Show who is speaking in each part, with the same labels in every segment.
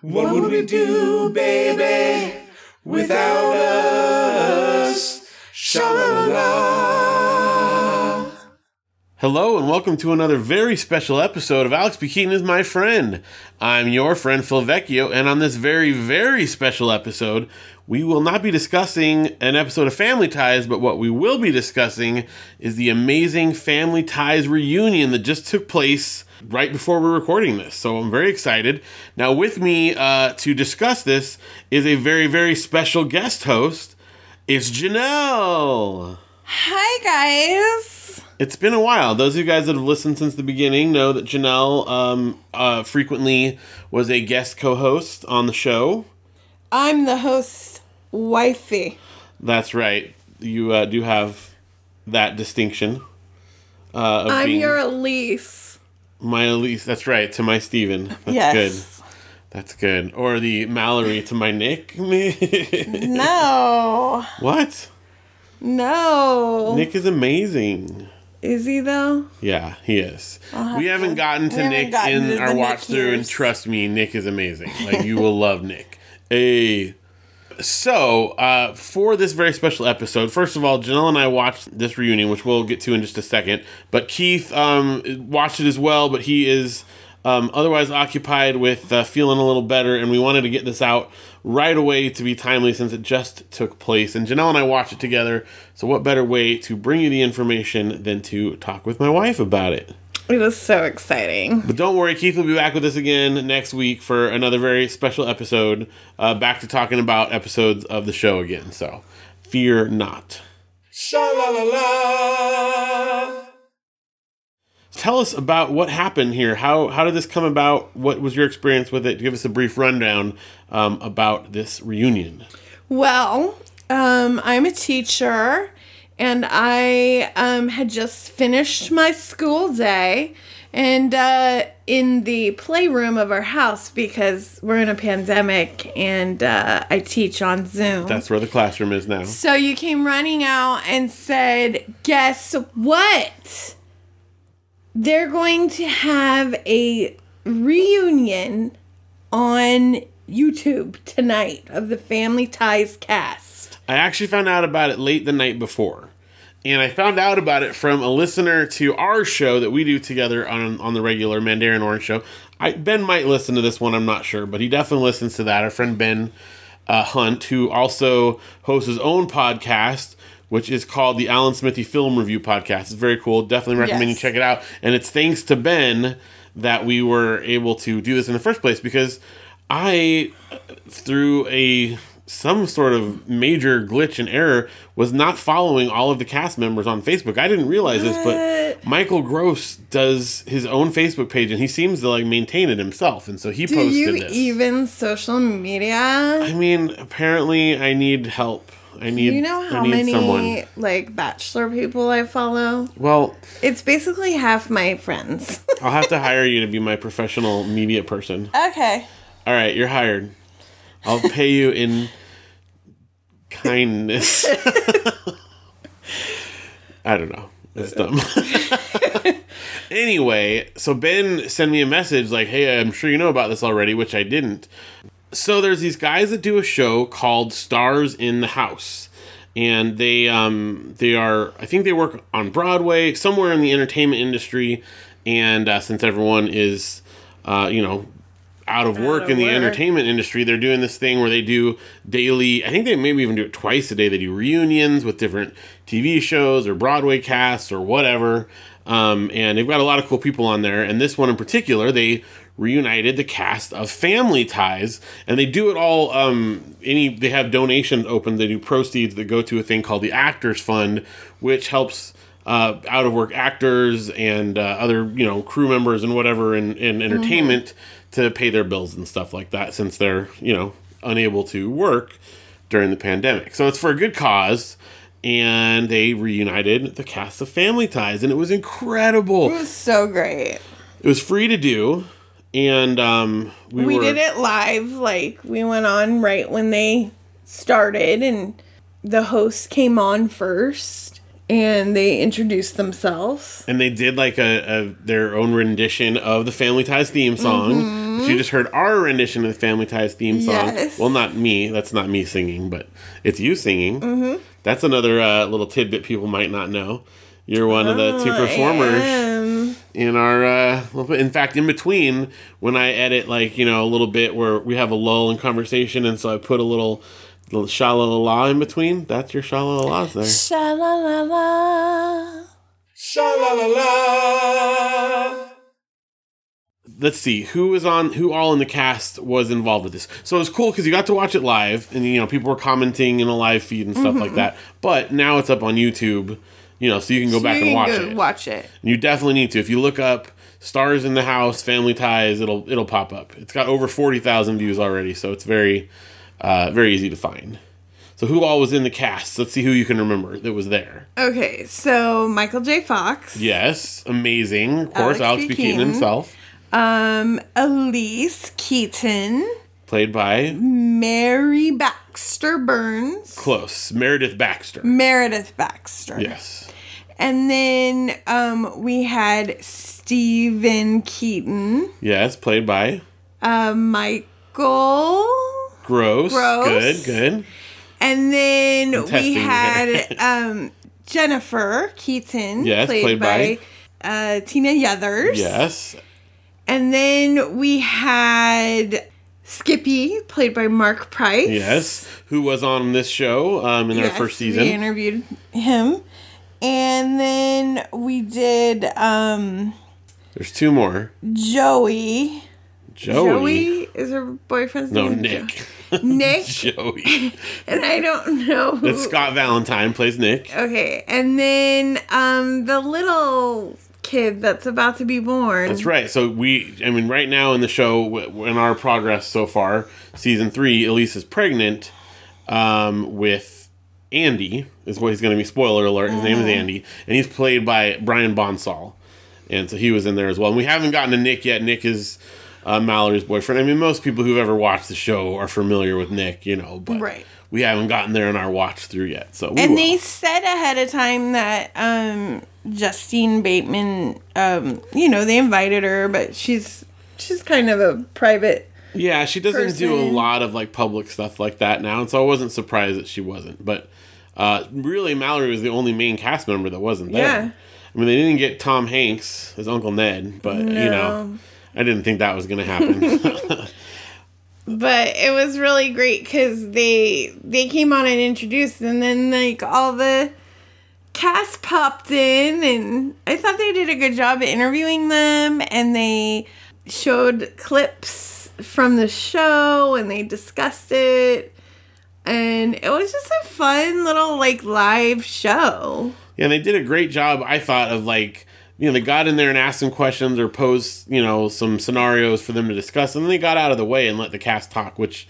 Speaker 1: What would we do, baby, without us? Sha-la-la.
Speaker 2: Hello and welcome to another very special episode of Alex P. Keaton is my friend. I'm your friend Phil Vecchio, and on this very, very special episode, we will not be discussing an episode of Family Ties, but what we will be discussing is the amazing Family Ties reunion that just took place right before we're recording this. So I'm very excited. Now, with me uh, to discuss this is a very, very special guest host. It's Janelle.
Speaker 3: Hi, guys.
Speaker 2: It's been a while. Those of you guys that have listened since the beginning know that Janelle um, uh, frequently was a guest co-host on the show.
Speaker 3: I'm the host, wifey.
Speaker 2: That's right. You uh, do have that distinction. Uh, of
Speaker 3: I'm your Elise.
Speaker 2: my Elise. That's right. To my Steven. That's
Speaker 3: yes.
Speaker 2: good. That's good. Or the Mallory to my Nick.
Speaker 3: No.
Speaker 2: what?
Speaker 3: No.
Speaker 2: Nick is amazing.
Speaker 3: Is he though?
Speaker 2: Yeah, he is.
Speaker 3: have
Speaker 2: We haven't
Speaker 3: to-
Speaker 2: gotten to
Speaker 3: haven't
Speaker 2: Nick
Speaker 3: gotten
Speaker 2: in
Speaker 3: to
Speaker 2: our watch
Speaker 3: Nick
Speaker 2: through, and trust me, Nick is amazing. Like you will love Nick. Hey. So, uh, for this very special episode, first of all, Janelle and I watched this reunion, which we'll get to in just a second. But Keith um, watched it as well, but he is um, otherwise occupied with uh, feeling a little better, and we wanted to get this out right away to be timely since it just took place. And Janelle and I watched it together, so what better way to bring you the information than to talk with my wife about it?
Speaker 3: It was so exciting.
Speaker 2: But don't worry, Keith will be back with us again next week for another very special episode. Uh, back to talking about episodes of the show again. So fear not.
Speaker 1: Sha-la-la-la.
Speaker 2: Tell us about what happened here. How how did this come about? What was your experience with it? Give us a brief rundown um, about this reunion.
Speaker 3: Well, um, I'm a teacher and I um, had just finished my school day and uh, in the playroom of our house because we're in a pandemic and uh, I teach on Zoom.
Speaker 2: That's where the classroom is now.
Speaker 3: So you came running out and said, Guess what? They're going to have a reunion on YouTube tonight of the Family Ties cast.
Speaker 2: I actually found out about it late the night before. And I found out about it from a listener to our show that we do together on on the regular Mandarin Orange show. I, ben might listen to this one, I'm not sure, but he definitely listens to that. Our friend Ben uh, Hunt, who also hosts his own podcast, which is called the Alan Smithee Film Review Podcast. It's very cool. Definitely recommend
Speaker 3: Yes.
Speaker 2: you check it out. And it's thanks to Ben that we were able to do this in the first place because I, through a some sort of major glitch and error, was not following all of the cast members on Facebook. I didn't realize this, but Michael Gross does his own Facebook page and he seems to like maintain it himself, and so he
Speaker 3: Do
Speaker 2: posted
Speaker 3: you
Speaker 2: this.
Speaker 3: even social media?
Speaker 2: I mean, apparently, I need help. I need.
Speaker 3: you know how many
Speaker 2: someone.
Speaker 3: like bachelor people I follow?
Speaker 2: Well,
Speaker 3: It's basically half my friends.
Speaker 2: I'll have to hire you to be my professional media person.
Speaker 3: okay.
Speaker 2: All right, you're hired. I'll pay you in kindness. I don't know. It's dumb. anyway, so Ben sent me a message like, "Hey, I'm sure you know about this already," which I didn't. So there's these guys that do a show called Stars in the House. And they um they are I think they work on Broadway, somewhere in the entertainment industry, and uh, since everyone is uh, you know, out of work
Speaker 3: of
Speaker 2: in the
Speaker 3: work.
Speaker 2: entertainment industry, they're doing this thing where they do daily. I think they maybe even do it twice a day. They do reunions with different TV shows or Broadway casts or whatever. Um, and they've got a lot of cool people on there. And this one in particular, they reunited the cast of Family Ties, and they do it all. Um, any they have donations open. They do proceeds that go to a thing called the Actors Fund, which helps uh, out of work actors and uh, other you know crew members and whatever in, in entertainment to pay their bills and stuff like that since they're you know unable to work during the pandemic so it's for a good cause and they reunited the cast of family ties and it was incredible
Speaker 3: It was so great.
Speaker 2: it was free to do and um, we,
Speaker 3: We
Speaker 2: were
Speaker 3: did it live. Like we went on right when they started, and the host came on first, and they introduced themselves.
Speaker 2: and they did like a, a their own rendition of the Family Ties theme song. You just heard our rendition of the Family Ties theme song.
Speaker 3: Yes.
Speaker 2: Well, not me. That's not me singing, but it's you singing. Mm-hmm. That's another uh, little tidbit people might not know. You're one of the two performers in our uh in fact in between when i edit like you know a little bit where we have a lull in conversation and so i put a little little sha la la la in between that's your sha la la la's there
Speaker 3: Sha la la la.
Speaker 2: Let's see who was on who all in the cast was involved with this so it was cool because you got to watch it live and you know people were commenting in a live feed and stuff
Speaker 3: Mm-hmm.
Speaker 2: like that but now it's up on youtube you know so you can go back
Speaker 3: You
Speaker 2: and watch it
Speaker 3: Watch it.
Speaker 2: and You definitely need to. If you look up "Stars in the House," "Family Ties," it'll it'll pop up. It's got over forty thousand views already, so it's very uh, very easy to find. So who all was in the cast? Let's see who you can remember that was there.
Speaker 3: Okay, so Michael J. Fox.
Speaker 2: Yes, amazing. Of course,
Speaker 3: Alex
Speaker 2: Alex, P. Keaton. himself,
Speaker 3: Um, Elise Keaton.
Speaker 2: played by
Speaker 3: Mary Baxter Burns.
Speaker 2: close Meredith Baxter.
Speaker 3: Meredith Baxter.
Speaker 2: Yes,
Speaker 3: And then um, we had Steven Keaton.
Speaker 2: yes, played by
Speaker 3: Uh, Michael.
Speaker 2: Gross.
Speaker 3: Gross.
Speaker 2: Good, good.
Speaker 3: And then we
Speaker 2: testing you
Speaker 3: had um, Jennifer Keaton.
Speaker 2: Yes, played by-
Speaker 3: uh, Tina Yothers.
Speaker 2: Yes,
Speaker 3: And then we had Skippy, played by Mark Price.
Speaker 2: yes. Who was on this show um, in our
Speaker 3: Yes,
Speaker 2: first
Speaker 3: We interviewed him. And then we did um,
Speaker 2: There's two more.
Speaker 3: Joey.
Speaker 2: Joey.
Speaker 3: is her boyfriend's
Speaker 2: No,
Speaker 3: name?
Speaker 2: Nick.
Speaker 3: Nick.
Speaker 2: Joey.
Speaker 3: and I don't know who.
Speaker 2: That's Scott Valentine plays Nick.
Speaker 3: Okay, and then um, the little kid that's about to be born.
Speaker 2: That's right. So we, I mean, right now in the show, in our progress so far, season three, Elise is pregnant um, with Andy. Is what he's going to be. Spoiler alert. His name is Andy, and he's played by Brian Bonsall, and so he was in there as well. And we haven't gotten to Nick yet. Nick is. Uh, Mallory's boyfriend. I mean, most people who've ever watched the show are familiar with Nick, you know, but
Speaker 3: Right.
Speaker 2: We haven't gotten there in our watch through yet. So we
Speaker 3: and
Speaker 2: will.
Speaker 3: they said ahead of time that um, Justine Bateman, um, you know, they invited her, but she's she's kind of a private.
Speaker 2: Yeah, she doesn't do a lot of like public stuff like that now, and so I wasn't surprised that she wasn't. But uh, really, Mallory was the only main cast member that wasn't there.
Speaker 3: Yeah.
Speaker 2: I mean, they didn't get Tom Hanks as Uncle Ned, but you know, I didn't think that was going to happen.
Speaker 3: But it was really great because they they came on and introduced, and then like all the cast popped in, and I thought they did a good job at interviewing them, and they showed clips from the show, and they discussed it, and it was just a fun little like live show.
Speaker 2: yeah, they did a great job, I thought, of like. You know, they got in there and asked some questions or posed, you know, some scenarios for them to discuss, and then they got out of the way and let the cast talk. Which,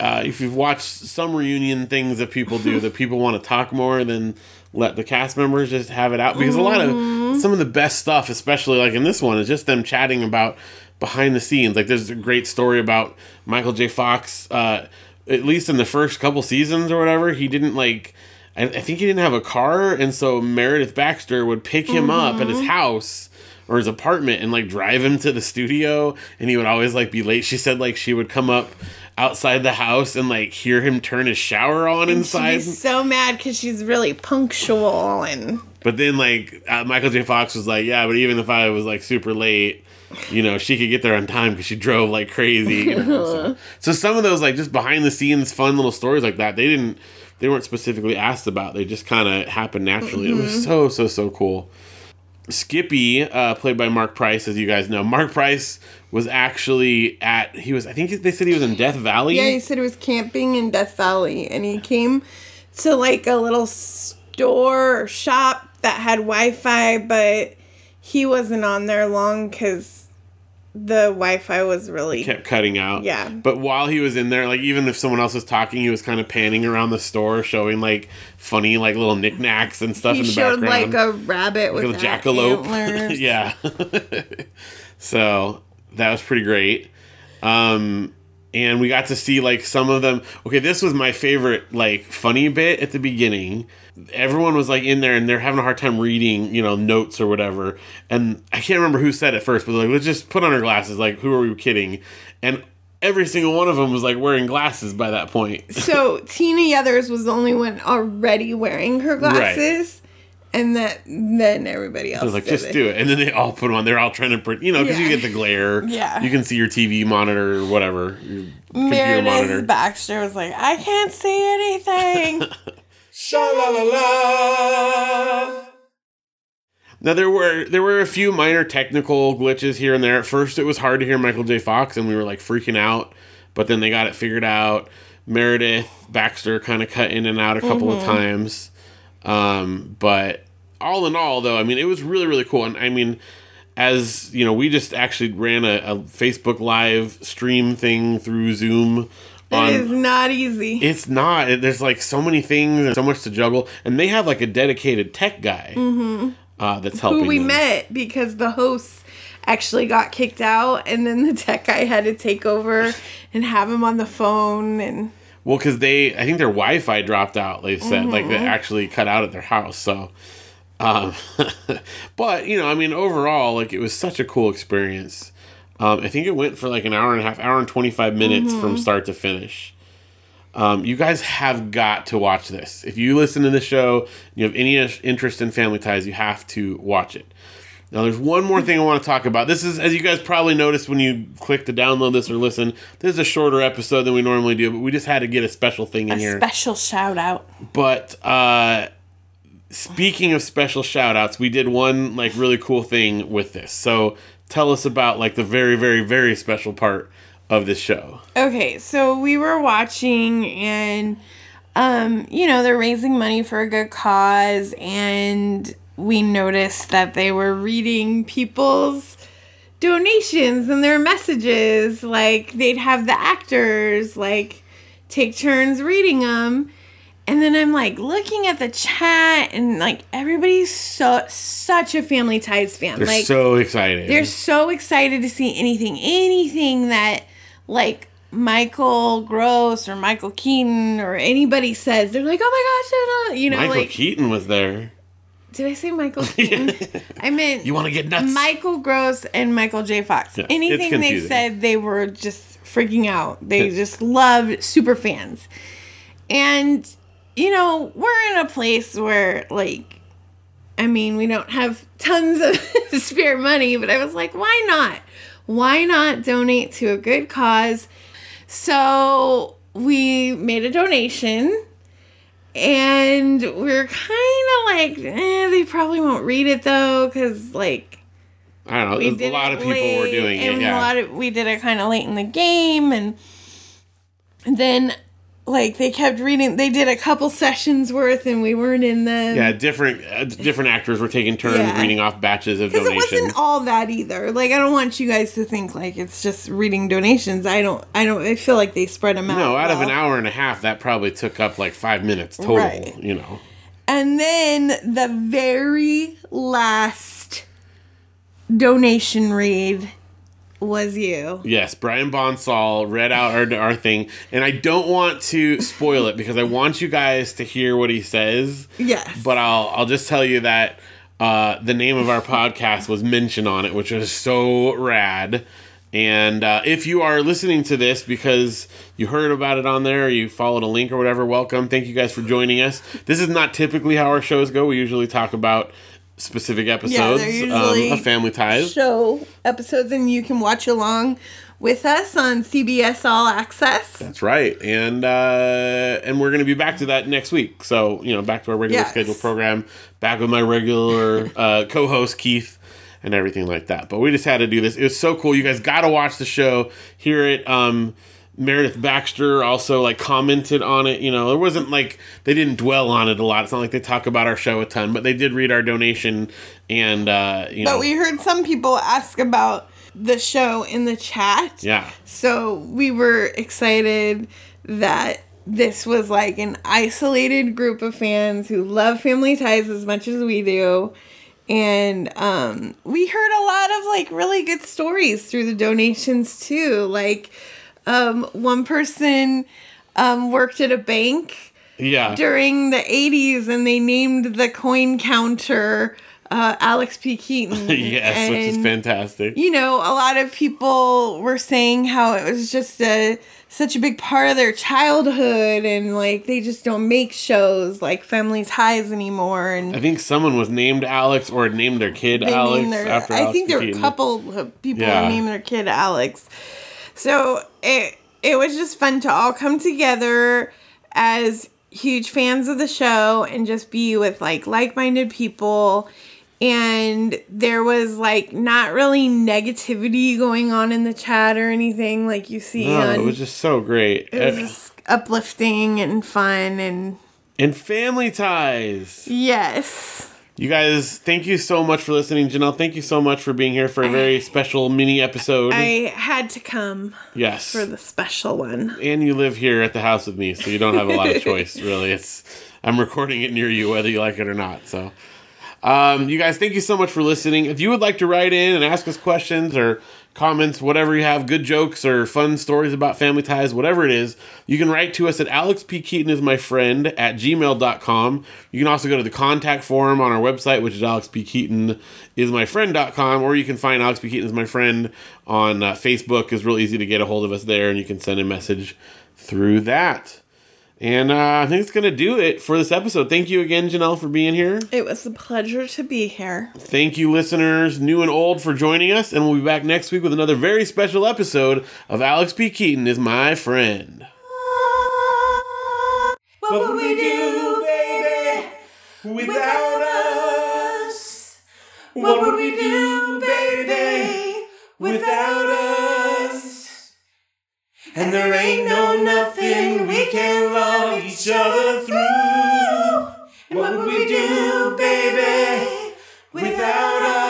Speaker 2: uh, if you've watched some reunion things that people do, that people want to talk more than let the cast members just have it out because a lot of some of the best stuff, especially like in this one, is just them chatting about behind the scenes. Like there's a great story about Michael J. Fox. Uh, at least in the first couple seasons or whatever, he didn't like. I, I think he didn't have a car, and so Meredith Baxter would pick him up at his house or his apartment and like drive him to the studio, and he would always like be late. She said like she would come up outside the house and like hear him turn his shower on inside.
Speaker 3: She's so mad because she's really punctual and
Speaker 2: But then, like uh, Michael J. Fox was like, "Yeah, but even if I was like super late, you know, she could get there on time because she drove like crazy." You know? so, so some of those like just behind the scenes, fun little stories like that, they didn't, they weren't specifically asked about. They just kind of happened naturally. It was so so so cool. Skippy, uh, played by Mark Price, as you guys know, Mark Price was actually at he was I think they said he was in Death Valley.
Speaker 3: Yeah, he said he was camping in Death Valley and he came to like a little store or shop that had Wi Fi, but he wasn't on there long because the Wi Fi was really.
Speaker 2: kept cutting out.
Speaker 3: Yeah.
Speaker 2: But while he was in there, like even if someone else was talking, he was kind of panning around the store, showing like funny like little knickknacks and stuff
Speaker 3: He
Speaker 2: in the
Speaker 3: showed
Speaker 2: background.
Speaker 3: like a rabbit with
Speaker 2: a jackalope. yeah. so that was pretty great. Um and we got to see like some of them. Okay, this was my favorite like funny bit at the beginning everyone was like in there and they're having a hard time reading, you know, notes or whatever. And I can't remember who said it first, but like, let's just put on our glasses. Like, who are we kidding? And every single one of them was like wearing glasses by that point.
Speaker 3: So Tina Yothers was the only one already wearing her glasses. And that then everybody else
Speaker 2: I was like, just do it. And then they all put them on. They're all trying to, you know, because you get the glare.
Speaker 3: Yeah.
Speaker 2: You can see your TV monitor or whatever, your computer
Speaker 3: Meredith
Speaker 2: monitor.
Speaker 3: Baxter was like, I can't see anything.
Speaker 1: Sha la la la.
Speaker 2: Now there were there were a few minor technical glitches here and there. At first, it was hard to hear Michael J. Fox, and we were like freaking out. But then they got it figured out. Meredith Baxter kind of cut in and out a couple of times. Um, but all in all, though, I mean, it was really really cool. And I mean, as you know, we just actually ran a, a Facebook Live stream thing through Zoom.
Speaker 3: It is not easy.
Speaker 2: It's not. There's like so many things and so much to juggle, and they have like a dedicated tech guy uh, that's helping.
Speaker 3: Mm-hmm. who we
Speaker 2: them.
Speaker 3: met because the hosts actually got kicked out and then the tech guy had to take over and have him on the phone and
Speaker 2: Well, because they, I think their Wi-Fi dropped out. They said like
Speaker 3: Mm-hmm.
Speaker 2: they actually cut out at their house. So, um, but you know, I mean, overall, like it was such a cool experience. Um, I think it went for like an hour and a half, hour and twenty five minutes
Speaker 3: Mm-hmm.
Speaker 2: from start to finish. Um, you guys have got to watch this. If you listen to the show, you have any interest in Family Ties, you have to watch it. Now, there's one more thing I want to talk about. This is, as you guys probably noticed when you click to download this or listen, this is a shorter episode than we normally do, but we just had to get a special thing in here.
Speaker 3: special shout out.
Speaker 2: But uh, speaking of special shout outs, we did one like really cool thing with this. So tell us about like the very, very, very special part of this show.
Speaker 3: Okay, so we were watching and um, you know, they're raising money for a good cause and we noticed that they were reading people's donations and their messages like they'd have the actors like take turns reading them and then i'm like looking at the chat and like everybody's so such a family ties fan
Speaker 2: They're
Speaker 3: like
Speaker 2: so excited.
Speaker 3: they're so excited to see anything, anything that like Michael Gross or Michael Keaton or anybody says. They're like, oh my gosh, you know,
Speaker 2: Michael
Speaker 3: like
Speaker 2: Keaton was there.
Speaker 3: did I say Michael Keaton? I meant
Speaker 2: You want to get nuts?
Speaker 3: Michael Gross and Michael J. Fox.
Speaker 2: Yeah,
Speaker 3: Anything they said, they were just freaking out. They just loved super fans. And, you know, we're in a place where, like, I mean, we don't have tons of spare money, but I was like, why not? Why not donate to a good cause? So we made a donation and we are kind of like, eh, they probably won't read it though, because like
Speaker 2: I don't know.
Speaker 3: we
Speaker 2: a lot of people were doing it. Yeah.
Speaker 3: a lot of we did it kind of late in the game, and then like they kept reading. They did a couple sessions worth, and we weren't in them.
Speaker 2: yeah, different uh, different actors were taking turns
Speaker 3: Yeah.
Speaker 2: reading off batches of
Speaker 3: Because it
Speaker 2: donations.
Speaker 3: wasn't all that either. Like I don't want you guys to think like it's just reading donations. I don't. I don't. I feel like they spread them out.
Speaker 2: no, out of an hour and a half, that probably took up like five minutes total.
Speaker 3: Right.
Speaker 2: You know.
Speaker 3: And then the very last donation read was you.
Speaker 2: Yes, Brian Bonsall read out our, our thing, and I don't want to spoil it because I want you guys to hear what he says.
Speaker 3: Yes.
Speaker 2: But I'll I'll just tell you that uh, the name of our podcast was mentioned on it, which was so rad. And uh, if you are listening to this because you heard about it on there, or you followed a link or whatever, welcome. Thank you guys for joining us. This is not typically how our shows go. We usually talk about specific episodes
Speaker 3: they're
Speaker 2: um, of Family Ties.
Speaker 3: show episodes and you can watch along with us on CBS All Access.
Speaker 2: That's right, and uh, and we're gonna be back to that next week. So you know, back to our regular
Speaker 3: Yes.
Speaker 2: scheduled program, back with my regular uh, co-host Keith, and everything like that. But we just had to do this. It was so cool. You guys got to watch the show. Hear it. Um, Meredith Baxter also like commented on it. You know, it wasn't like they didn't dwell on it a lot. It's not like they talk about our show a ton, but they did read our donation, and uh, you know,
Speaker 3: But we heard some people ask about the show in the chat.
Speaker 2: yeah.
Speaker 3: So we were excited that this was like an isolated group of fans who love family ties as much as we do. And um, we heard a lot of like really good stories through the donations too. Like um, one person um, worked at a bank
Speaker 2: Yeah.
Speaker 3: during the 80s and they named the coin counter uh, Alex P. Keaton.
Speaker 2: yes, which is fantastic.
Speaker 3: You know, a lot of people were saying how it was just a such a big part of their childhood and like they just don't make shows like Family Ties anymore and
Speaker 2: I think someone was named Alex or named their kid Alex
Speaker 3: their
Speaker 2: after
Speaker 3: I
Speaker 2: Alex
Speaker 3: think there were a couple of people
Speaker 2: Yeah.
Speaker 3: who named their kid Alex. So it it was just fun to all come together as huge fans of the show and just be with like like-minded people and there was like not really negativity going on in the chat or anything like you see
Speaker 2: No,
Speaker 3: on
Speaker 2: it was just so great.
Speaker 3: it was just uplifting and fun and
Speaker 2: and family ties.
Speaker 3: yes
Speaker 2: You guys, thank you so much for listening. Janelle, thank you so much for being here for a very special mini episode.
Speaker 3: I had to come
Speaker 2: yes.
Speaker 3: for the special one.
Speaker 2: and you live here at the house with me, so you don't have a lot of choice, really. It's I'm recording it near you, whether you like it or not. So, um, you guys, thank you so much for listening. If you would like to write in and ask us questions or comments, whatever you have, good jokes or fun stories about family ties, whatever it is, you can write to us at Alex P. Keaton is my friend at gmail.com. You can also go to the contact form on our website, which is Alex P. Keaton is my friend.com, or you can find Alex P. Keaton is my friend on uh, Facebook. It's real easy to get a hold of us there, and you can send a message through that. And uh, I think it's going to do it for this episode. Thank you again, Janelle, for being here.
Speaker 3: It was a pleasure to be here.
Speaker 2: Thank you, listeners, new and old, for joining us. And we'll be back next week with another very special episode of Alex P. Keaton is My Friend.
Speaker 1: What would we do, baby, without us? What would we do, baby, without us? And there ain't no nothing we can love each other through. And what would we do, baby, without us?